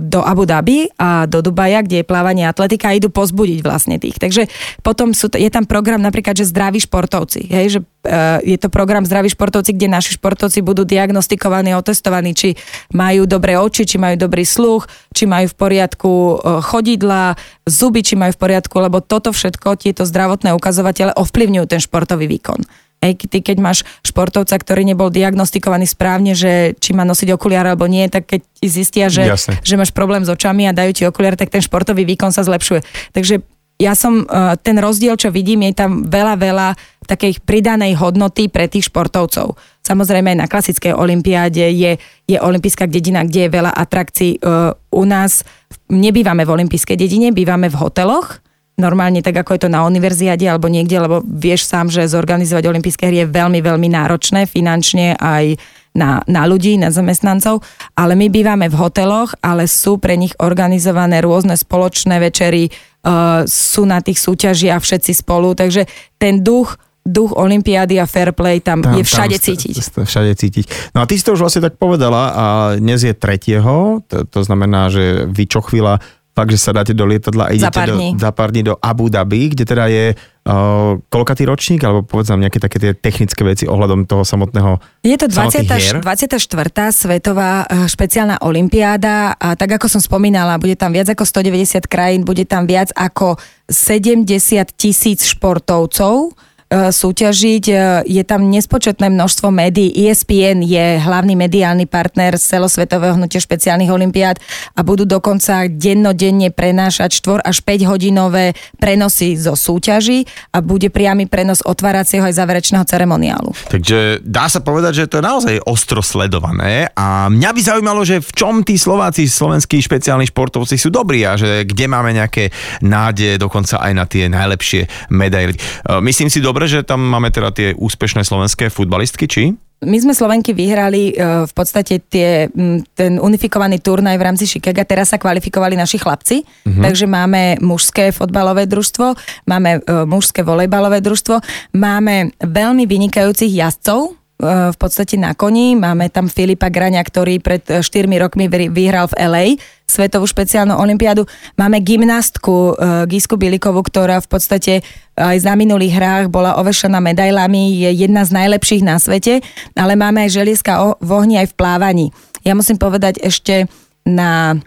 do Abu Dhabi a do Dubaja, kde je plávanie atletika a idú pozbudiť vlastne tých. Takže potom sú, je tam program napríklad, že zdraví športovci. Hej, že uh, je to program zdraví športovci, kde naši športovci budú diagnostikovaní, otestovaní, či majú dobré oči, či majú dobrý sluch, či majú v poriadku uh, chodidla, zuby, či majú v poriadku, lebo toto všetko, tieto zdravotné ukazovatele ovplyvňujú ten športový výkon. Ej, ty keď máš športovca, ktorý nebol diagnostikovaný správne, že či má nosiť okuliare alebo nie, tak keď zistia, že, že máš problém s očami a dajú ti okuliare, tak ten športový výkon sa zlepšuje. Takže ja som, e, ten rozdiel, čo vidím, je tam veľa, veľa takej pridanej hodnoty pre tých športovcov. Samozrejme aj na klasickej olympiáde je, je olympijská dedina, kde je veľa atrakcií. E, u nás nebývame v olympijskej dedine, bývame v hoteloch, normálne tak, ako je to na univerziade alebo niekde, lebo vieš sám, že zorganizovať olympijské hry je veľmi, veľmi náročné finančne aj na, na ľudí, na zamestnancov, ale my bývame v hoteloch, ale sú pre nich organizované rôzne spoločné večery, uh, sú na tých súťažiach všetci spolu, takže ten duch duch Olympiády a fair play tam, tam je všade tam cítiť. Všade cítiť. No a ty si to už vlastne tak povedala a dnes je tretieho, to, to znamená, že vy čo chvíľa fakt, že sa dáte do lietadla a idete za pár dní. do, za pár dní do Abu Dhabi, kde teda je uh, koľkatý ročník, alebo povedzme nejaké také tie technické veci ohľadom toho samotného Je to 20, 24. svetová uh, špeciálna olimpiáda a tak ako som spomínala, bude tam viac ako 190 krajín, bude tam viac ako 70 tisíc športovcov, E, súťažiť. E, je tam nespočetné množstvo médií. ESPN je hlavný mediálny partner celosvetového hnutia špeciálnych olimpiád a budú dokonca dennodenne prenášať 4 až 5 hodinové prenosy zo súťaží a bude priamy prenos otváracieho aj záverečného ceremoniálu. Takže dá sa povedať, že to je naozaj ostro sledované a mňa by zaujímalo, že v čom tí Slováci, slovenskí špeciálni športovci sú dobrí a že kde máme nejaké nádeje dokonca aj na tie najlepšie medaily. E, myslím si, dobre, že tam máme teda tie úspešné slovenské futbalistky, či? My sme Slovenky vyhrali uh, v podstate tie, ten unifikovaný turnaj v rámci Chicaga. Teraz sa kvalifikovali naši chlapci, uh-huh. takže máme mužské fotbalové družstvo, máme uh, mužské volejbalové družstvo, máme veľmi vynikajúcich jazdcov, E, v podstate na koni. Máme tam Filipa Graňa, ktorý pred 4 e, rokmi vyhral v LA svetovú špeciálnu olimpiádu. Máme gymnastku e, Gisku Bilikovu, ktorá v podstate aj za minulých hrách bola ovešená medailami, je jedna z najlepších na svete, ale máme aj želieska v ohni aj v plávaní. Ja musím povedať ešte na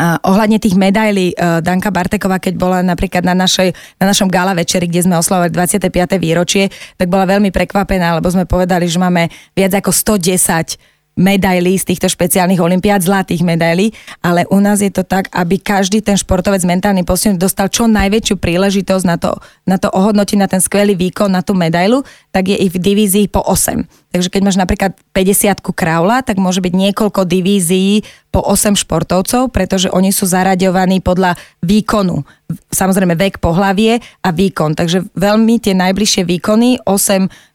ohľadne tých medailí uh, Danka Barteková, keď bola napríklad na, našej, na našom gala večeri, kde sme oslavovali 25. výročie, tak bola veľmi prekvapená, lebo sme povedali, že máme viac ako 110 medailí z týchto špeciálnych olimpiád, zlatých medailí, ale u nás je to tak, aby každý ten športovec mentálny posun dostal čo najväčšiu príležitosť na to, na to ohodnotiť na ten skvelý výkon, na tú medailu, tak je ich v divízii po 8. Takže keď máš napríklad 50 kraula, tak môže byť niekoľko divízií po 8 športovcov, pretože oni sú zaraďovaní podľa výkonu. Samozrejme vek, pohlavie a výkon. Takže veľmi tie najbližšie výkony, 8 uh,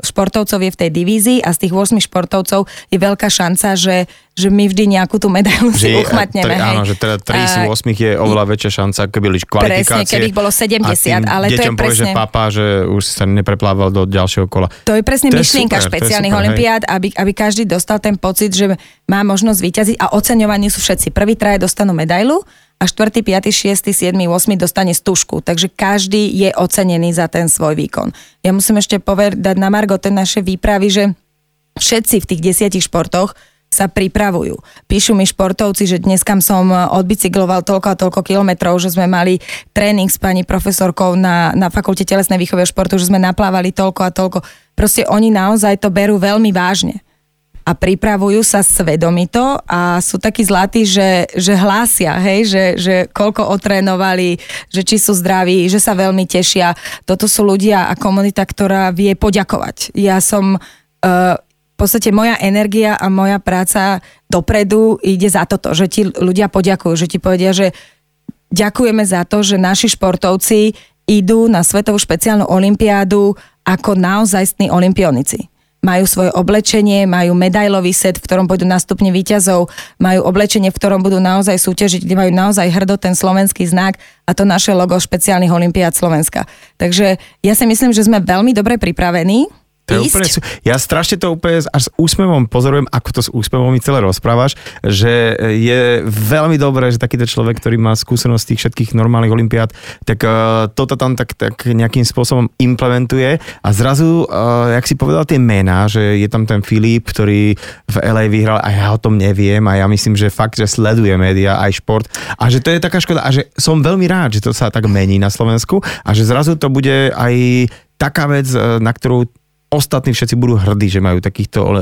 športovcov je v tej divízii a z tých 8 športovcov je veľká šanca, že, že my vždy nejakú tú medailu si uchmatneme. Tri, áno, že teda 3 z 8 je oveľa väčšia šanca, keby boli kvalifikácie. Presne, keby ich bolo 70, ale to je presne... povie, že papa, že už sa nepreplával do ďalšieho kola. To je presne to myšlienka je super, špeciálnych super, olimpiád, aby, aby každý dostal ten pocit, že má možnosť vyťaziť a oceňovanie sú všetci. Prvý traje dostanú medailu a 4., 5., 6., 7., 8. dostane stužku. Takže každý je ocenený za ten svoj výkon. Ja musím ešte povedať na Margo ten naše výpravy, že všetci v tých desiatich športoch sa pripravujú. Píšu mi športovci, že dnes kam som odbicykloval toľko a toľko kilometrov, že sme mali tréning s pani profesorkou na, na fakulte telesnej výchovy a športu, že sme naplávali toľko a toľko. Proste oni naozaj to berú veľmi vážne a pripravujú sa svedomito a sú takí zlatí, že, že hlásia, hej, že, že koľko otrénovali, že či sú zdraví, že sa veľmi tešia. Toto sú ľudia a komunita, ktorá vie poďakovať. Ja som uh, v podstate moja energia a moja práca dopredu ide za toto, že ti ľudia poďakujú, že ti povedia, že ďakujeme za to, že naši športovci idú na Svetovú špeciálnu olimpiádu ako naozajstní olimpionici majú svoje oblečenie, majú medailový set, v ktorom pôjdu na stupne výťazov, majú oblečenie, v ktorom budú naozaj súťažiť, kde majú naozaj hrdo ten slovenský znak a to naše logo špeciálnych olimpiád Slovenska. Takže ja si myslím, že sme veľmi dobre pripravení to je úplne, ja strašne to úplne až s úsmevom pozorujem, ako to s úsmevom mi celé rozprávaš, že je veľmi dobré, že takýto človek, ktorý má skúsenosť tých všetkých normálnych olimpiád, tak uh, toto tam tak, tak nejakým spôsobom implementuje. A zrazu, uh, jak si povedal tie mená, že je tam ten Filip, ktorý v LA vyhral a ja o tom neviem a ja myslím, že fakt, že sleduje média aj šport a že to je taká škoda a že som veľmi rád, že to sa tak mení na Slovensku a že zrazu to bude aj taká vec, e, na ktorú ostatní všetci budú hrdí, že majú takýchto uh,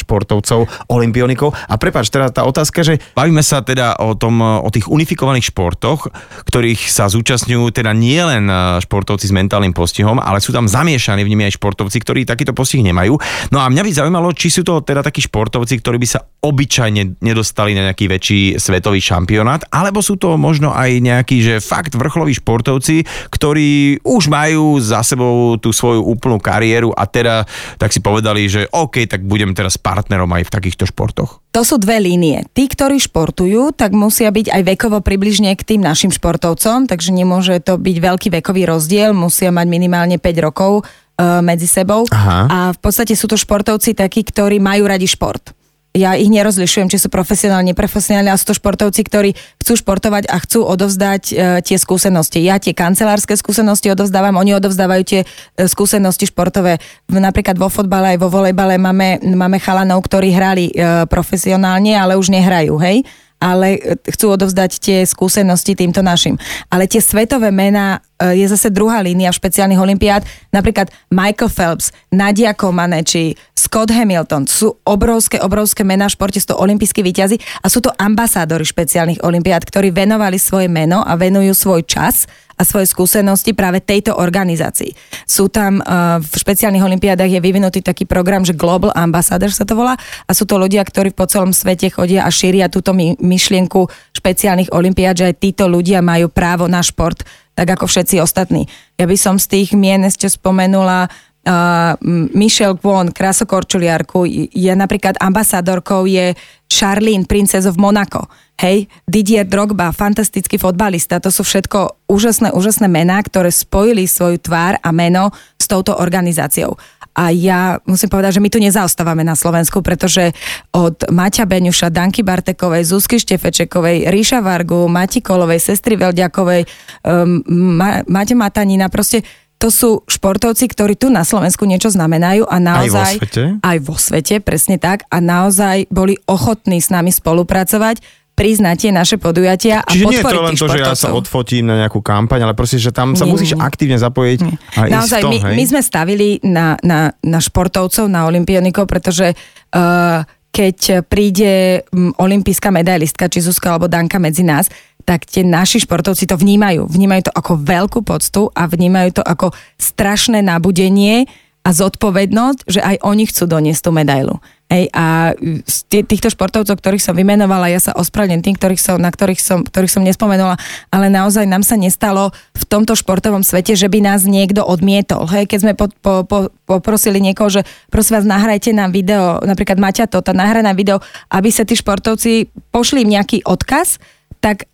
športovcov, olimpionikov. A prepáč, teda tá otázka, že bavíme sa teda o, tom, o tých unifikovaných športoch, ktorých sa zúčastňujú teda nie len športovci s mentálnym postihom, ale sú tam zamiešaní v nimi aj športovci, ktorí takýto postih nemajú. No a mňa by zaujímalo, či sú to teda takí športovci, ktorí by sa obyčajne nedostali na nejaký väčší svetový šampionát, alebo sú to možno aj nejakí, že fakt vrcholoví športovci, ktorí už majú za sebou tú svoju úplnú kariéru a teda tak si povedali, že OK, tak budem teraz partnerom aj v takýchto športoch. To sú dve línie. Tí, ktorí športujú, tak musia byť aj vekovo približne k tým našim športovcom, takže nemôže to byť veľký vekový rozdiel, musia mať minimálne 5 rokov e, medzi sebou. Aha. A v podstate sú to športovci takí, ktorí majú radi šport ja ich nerozlišujem, či sú profesionálne, neprofesionálne, ale sú to športovci, ktorí chcú športovať a chcú odovzdať e, tie skúsenosti. Ja tie kancelárske skúsenosti odovzdávam, oni odovzdávajú tie e, skúsenosti športové. Napríklad vo fotbale aj vo volejbale máme, máme chalanov, ktorí hrali e, profesionálne, ale už nehrajú, hej? Ale e, chcú odovzdať tie skúsenosti týmto našim. Ale tie svetové mená e, je zase druhá línia špeciálnych olimpiád. Napríklad Michael Phelps, Nadia Comaneci, Scott Hamilton sú obrovské, obrovské mená v športe, sú to olimpijskí výťazi a sú to ambasádori špeciálnych olimpiád, ktorí venovali svoje meno a venujú svoj čas a svoje skúsenosti práve tejto organizácii. Sú tam uh, v špeciálnych olimpiádach je vyvinutý taký program, že Global Ambassador sa to volá a sú to ľudia, ktorí po celom svete chodia a šíria túto my, myšlienku špeciálnych olimpiád, že aj títo ľudia majú právo na šport, tak ako všetci ostatní. Ja by som z tých mien ešte spomenula uh, Michelle Kwon, krasokorčuliarku, je napríklad ambasadorkou je Charlene, Princess of Monaco. Hej, Didier Drogba, fantastický fotbalista, to sú všetko úžasné, úžasné mená, ktoré spojili svoju tvár a meno s touto organizáciou. A ja musím povedať, že my tu nezaostávame na Slovensku, pretože od Maťa Beňuša, Danky Bartekovej, Zuzky Štefečekovej, Ríša Vargu, Mati Kolovej, Sestry Velďakovej, um, Ma- Maťa Matanina, proste to sú športovci, ktorí tu na Slovensku niečo znamenajú a naozaj... Aj vo svete? Aj vo svete, presne tak. A naozaj boli ochotní s nami spolupracovať priznať tie naše podujatia a Čiže nie je to len to, že ja sa odfotím na nejakú kampaň, ale proste, že tam sa nie, musíš nie. aktívne zapojiť nie. a Naozaj, tom, my, hej? my sme stavili na, na, na športovcov, na olimpionikov, pretože uh, keď príde um, olimpijská medailistka, či Zuzka alebo Danka medzi nás, tak tie naši športovci to vnímajú. Vnímajú to ako veľkú poctu a vnímajú to ako strašné nabudenie a zodpovednosť, že aj oni chcú doniesť tú medailu. Hej, a z týchto športovcov, ktorých som vymenovala, ja sa ospravedlňujem tým, ktorých som, na ktorých som, ktorých som nespomenula, ale naozaj nám sa nestalo v tomto športovom svete, že by nás niekto odmietol. Hej, keď sme po, po, po, poprosili niekoho, že prosím vás, nahrajte nám video, napríklad Maťa Tota, nahraj nám video, aby sa tí športovci pošli im nejaký odkaz, tak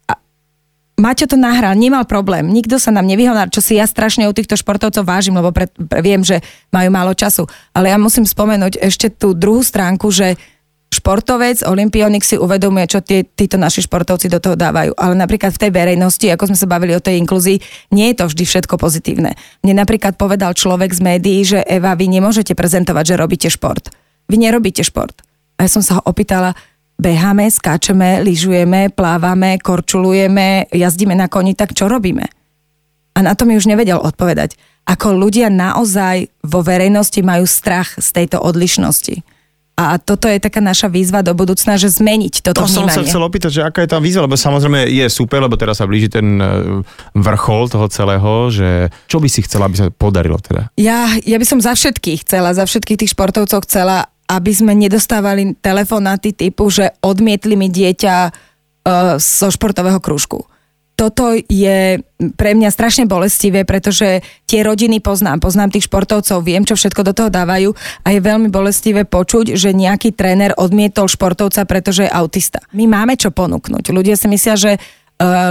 Maťo to nahral, nemal problém, nikto sa nám nevyhonal, čo si ja strašne u týchto športovcov vážim, lebo pre, pre, viem, že majú málo času. Ale ja musím spomenúť ešte tú druhú stránku, že športovec, olimpionik si uvedomuje, čo tí, títo naši športovci do toho dávajú. Ale napríklad v tej verejnosti, ako sme sa bavili o tej inklúzii, nie je to vždy všetko pozitívne. Mne napríklad povedal človek z médií, že Eva, vy nemôžete prezentovať, že robíte šport. Vy nerobíte šport. A ja som sa ho opýtala, beháme, skáčeme, lyžujeme, plávame, korčulujeme, jazdíme na koni, tak čo robíme? A na to mi už nevedel odpovedať. Ako ľudia naozaj vo verejnosti majú strach z tejto odlišnosti. A toto je taká naša výzva do budúcna, že zmeniť toto to vnímanie. som sa chcel opýtať, že aká je tá výzva, lebo samozrejme je super, lebo teraz sa blíži ten e, vrchol toho celého, že čo by si chcela, aby sa podarilo teda? Ja, ja by som za všetkých chcela, za všetkých tých športovcov chcela, aby sme nedostávali telefonáty typu, že odmietli mi dieťa uh, zo športového krúžku. Toto je pre mňa strašne bolestivé, pretože tie rodiny poznám, poznám tých športovcov, viem, čo všetko do toho dávajú a je veľmi bolestivé počuť, že nejaký tréner odmietol športovca, pretože je autista. My máme čo ponúknuť. Ľudia si myslia, že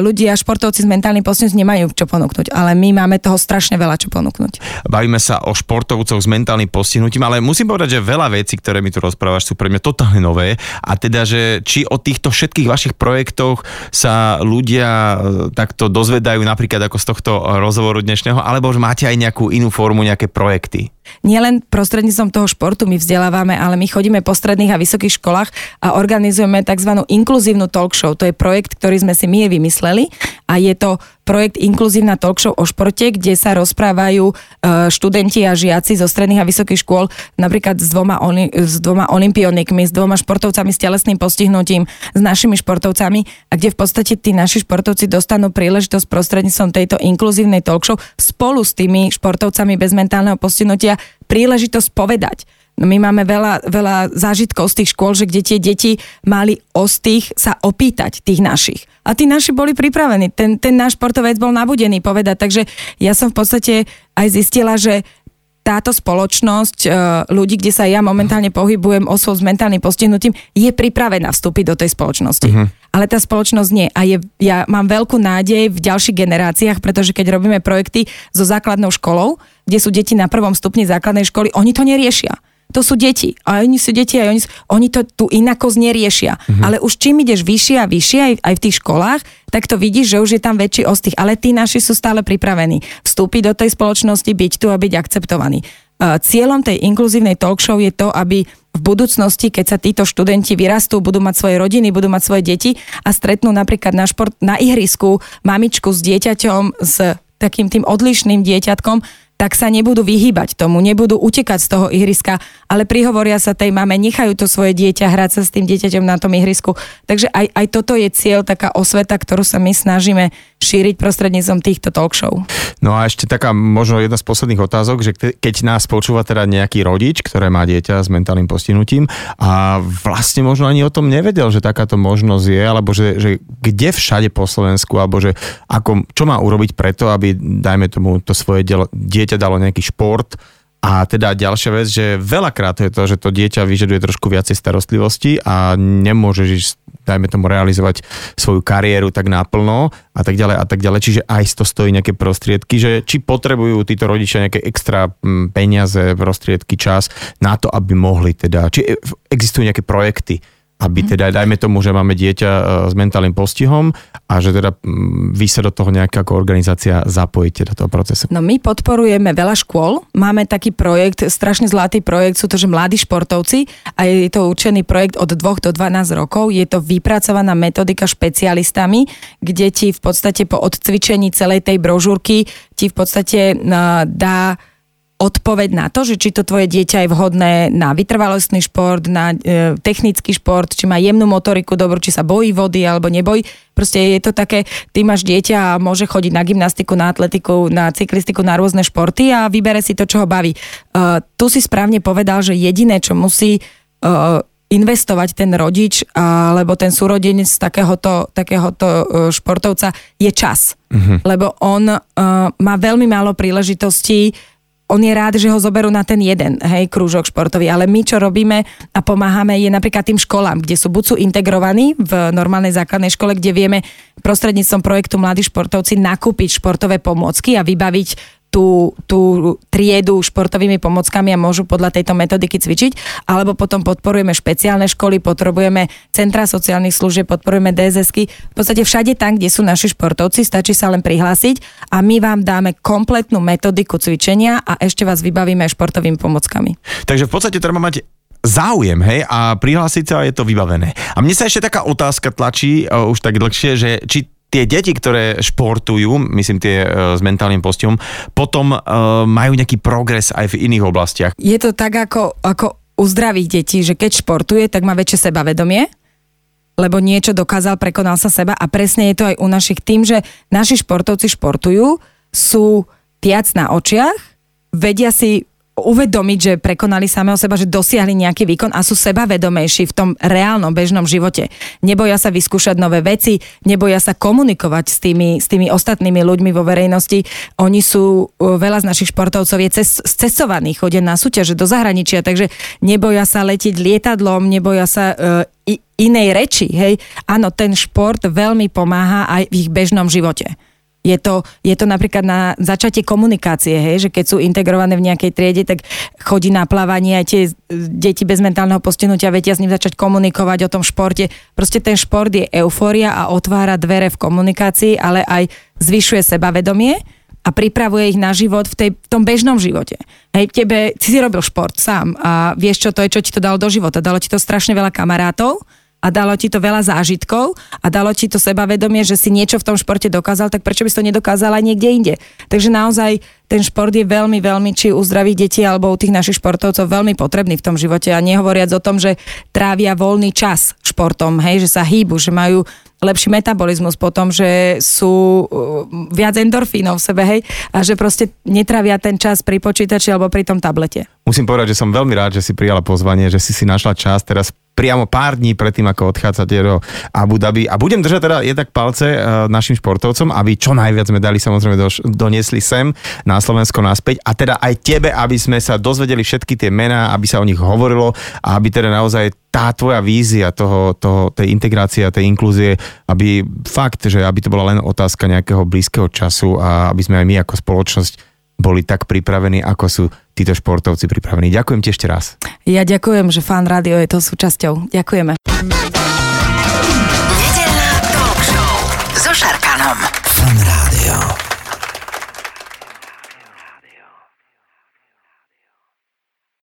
ľudia, športovci s mentálnym postihnutím nemajú čo ponúknuť, ale my máme toho strašne veľa čo ponúknuť. Bavíme sa o športovcoch s mentálnym postihnutím, ale musím povedať, že veľa vecí, ktoré mi tu rozprávaš, sú pre mňa totálne nové a teda, že či o týchto všetkých vašich projektoch sa ľudia eh, takto dozvedajú napríklad ako z tohto rozhovoru dnešného, alebo že máte aj nejakú inú formu, nejaké projekty? Nielen prostredníctvom toho športu my vzdelávame, ale my chodíme po stredných a vysokých školách a organizujeme tzv. inkluzívnu talk show. To je projekt, ktorý sme si my vymysleli a je to projekt Inkluzívna talk show o športe, kde sa rozprávajú študenti a žiaci zo stredných a vysokých škôl napríklad s dvoma, s dvoma olimpionikmi, s dvoma športovcami s telesným postihnutím, s našimi športovcami a kde v podstate tí naši športovci dostanú príležitosť prostredníctvom tejto inkluzívnej talk show spolu s tými športovcami bez mentálneho postihnutia príležitosť povedať No my máme veľa, veľa zážitkov z tých škôl, že kde tie deti mali ostých sa opýtať tých našich. A tí naši boli pripravení. Ten, ten náš športovec bol nabudený povedať. Takže ja som v podstate aj zistila, že táto spoločnosť e, ľudí, kde sa ja momentálne pohybujem, osôb s mentálnym postihnutím, je pripravená vstúpiť do tej spoločnosti. Uh-huh. Ale tá spoločnosť nie. A je, ja mám veľkú nádej v ďalších generáciách, pretože keď robíme projekty so základnou školou, kde sú deti na prvom stupni základnej školy, oni to neriešia to sú deti. A oni sú deti a oni, oni to tu inakosť neriešia. Mm-hmm. Ale už čím ideš vyššie a vyššie aj, aj v tých školách, tak to vidíš, že už je tam väčší ostých. Ale tí naši sú stále pripravení vstúpiť do tej spoločnosti, byť tu a byť akceptovaní. Cieľom tej inkluzívnej talk show je to, aby v budúcnosti, keď sa títo študenti vyrastú, budú mať svoje rodiny, budú mať svoje deti a stretnú napríklad na, šport, na ihrisku mamičku s dieťaťom, s takým tým odlišným dieťatkom, tak sa nebudú vyhýbať tomu, nebudú utekať z toho ihriska, ale prihovoria sa tej mame, nechajú to svoje dieťa hrať sa s tým dieťaťom na tom ihrisku. Takže aj, aj toto je cieľ, taká osveta, ktorú sa my snažíme šíriť prostredníctvom týchto talk show. No a ešte taká možno jedna z posledných otázok, že keď nás počúva teda nejaký rodič, ktoré má dieťa s mentálnym postihnutím a vlastne možno ani o tom nevedel, že takáto možnosť je, alebo že, že kde všade po Slovensku, alebo že ako, čo má urobiť preto, aby, dajme tomu, to svoje dieťa dalo nejaký šport, a teda ďalšia vec, že veľakrát je to, že to dieťa vyžaduje trošku viacej starostlivosti a nemôžeš, dajme tomu, realizovať svoju kariéru tak naplno a tak ďalej a tak ďalej. Čiže aj to stojí nejaké prostriedky, že či potrebujú títo rodičia nejaké extra mm, peniaze, prostriedky, čas na to, aby mohli teda, či existujú nejaké projekty, aby teda, dajme tomu, že máme dieťa e, s mentálnym postihom a že teda vy sa do toho nejaká ako organizácia zapojíte do toho procesu. No my podporujeme veľa škôl, máme taký projekt, strašne zlatý projekt, sú to, že mladí športovci a je to určený projekt od 2 do 12 rokov, je to vypracovaná metodika špecialistami, kde ti v podstate po odcvičení celej tej brožúrky ti v podstate e, dá odpoveď na to, že či to tvoje dieťa je vhodné na vytrvalostný šport, na e, technický šport, či má jemnú motoriku dobrú, či sa bojí vody alebo nebojí. Proste je to také, ty máš dieťa a môže chodiť na gymnastiku, na atletiku, na cyklistiku, na rôzne športy a vybere si to, čo ho baví. E, tu si správne povedal, že jediné, čo musí e, investovať ten rodič alebo ten súrodenec takéhoto, takéhoto e, športovca je čas. Uh-huh. Lebo on uh, má veľmi málo príležitostí on je rád, že ho zoberú na ten jeden, hej, krúžok športový, ale my čo robíme a pomáhame je napríklad tým školám, kde sú buď sú integrovaní v normálnej základnej škole, kde vieme prostredníctvom projektu Mladí športovci nakúpiť športové pomôcky a vybaviť tú, tú triedu športovými pomockami a môžu podľa tejto metodiky cvičiť, alebo potom podporujeme špeciálne školy, potrebujeme centra sociálnych služieb, podporujeme DSSky. V podstate všade tam, kde sú naši športovci, stačí sa len prihlásiť a my vám dáme kompletnú metodiku cvičenia a ešte vás vybavíme športovými pomockami. Takže v podstate treba mať záujem, hej, a prihlásiť sa je to vybavené. A mne sa ešte taká otázka tlačí uh, už tak dlhšie, že či tie deti, ktoré športujú, myslím tie uh, s mentálnym postihom, potom uh, majú nejaký progres aj v iných oblastiach. Je to tak ako, ako u zdravých detí, že keď športuje, tak má väčšie sebavedomie, lebo niečo dokázal, prekonal sa seba a presne je to aj u našich tým, že naši športovci športujú, sú viac na očiach, vedia si uvedomiť, že prekonali samého seba, že dosiahli nejaký výkon a sú sebavedomejší v tom reálnom bežnom živote. Neboja sa vyskúšať nové veci, neboja sa komunikovať s tými, s tými ostatnými ľuďmi vo verejnosti. Oni sú, veľa z našich športovcov je cez, cestovaní, chodia na súťaže do zahraničia, takže neboja sa letiť lietadlom, neboja sa uh, inej reči. Hej. Áno, ten šport veľmi pomáha aj v ich bežnom živote. Je to, je to napríklad na začatie komunikácie, hej, že keď sú integrované v nejakej triede, tak chodí na plávanie aj tie deti bez mentálneho postihnutia vedia s ním začať komunikovať o tom športe. Proste ten šport je eufória a otvára dvere v komunikácii, ale aj zvyšuje sebavedomie a pripravuje ich na život v, tej, v tom bežnom živote. Hej, tebe, ty si robil šport sám a vieš, čo to je, čo ti to dalo do života. Dalo ti to strašne veľa kamarátov, a dalo ti to veľa zážitkov a dalo ti to sebavedomie, že si niečo v tom športe dokázal, tak prečo by si to aj niekde inde. Takže naozaj ten šport je veľmi, veľmi, či u zdravých detí alebo u tých našich športovcov veľmi potrebný v tom živote a nehovoriac o tom, že trávia voľný čas športom, hej, že sa hýbu, že majú lepší metabolizmus potom, že sú uh, viac endorfínov v sebe, hej, a že proste netravia ten čas pri počítači alebo pri tom tablete. Musím povedať, že som veľmi rád, že si prijala pozvanie, že si si našla čas teraz priamo pár dní predtým, ako odchádzate do Abu Dhabi. A budem držať teda jednak palce uh, našim športovcom, aby čo najviac medali samozrejme doš- doniesli sem na Slovensko naspäť a teda aj tebe, aby sme sa dozvedeli všetky tie mená, aby sa o nich hovorilo a aby teda naozaj tá tvoja vízia toho, toho, tej integrácie a tej inklúzie, aby fakt, že aby to bola len otázka nejakého blízkeho času a aby sme aj my ako spoločnosť boli tak pripravení, ako sú títo športovci pripravení. Ďakujem ti ešte raz. Ja ďakujem, že Fan Rádio je to súčasťou. Ďakujeme.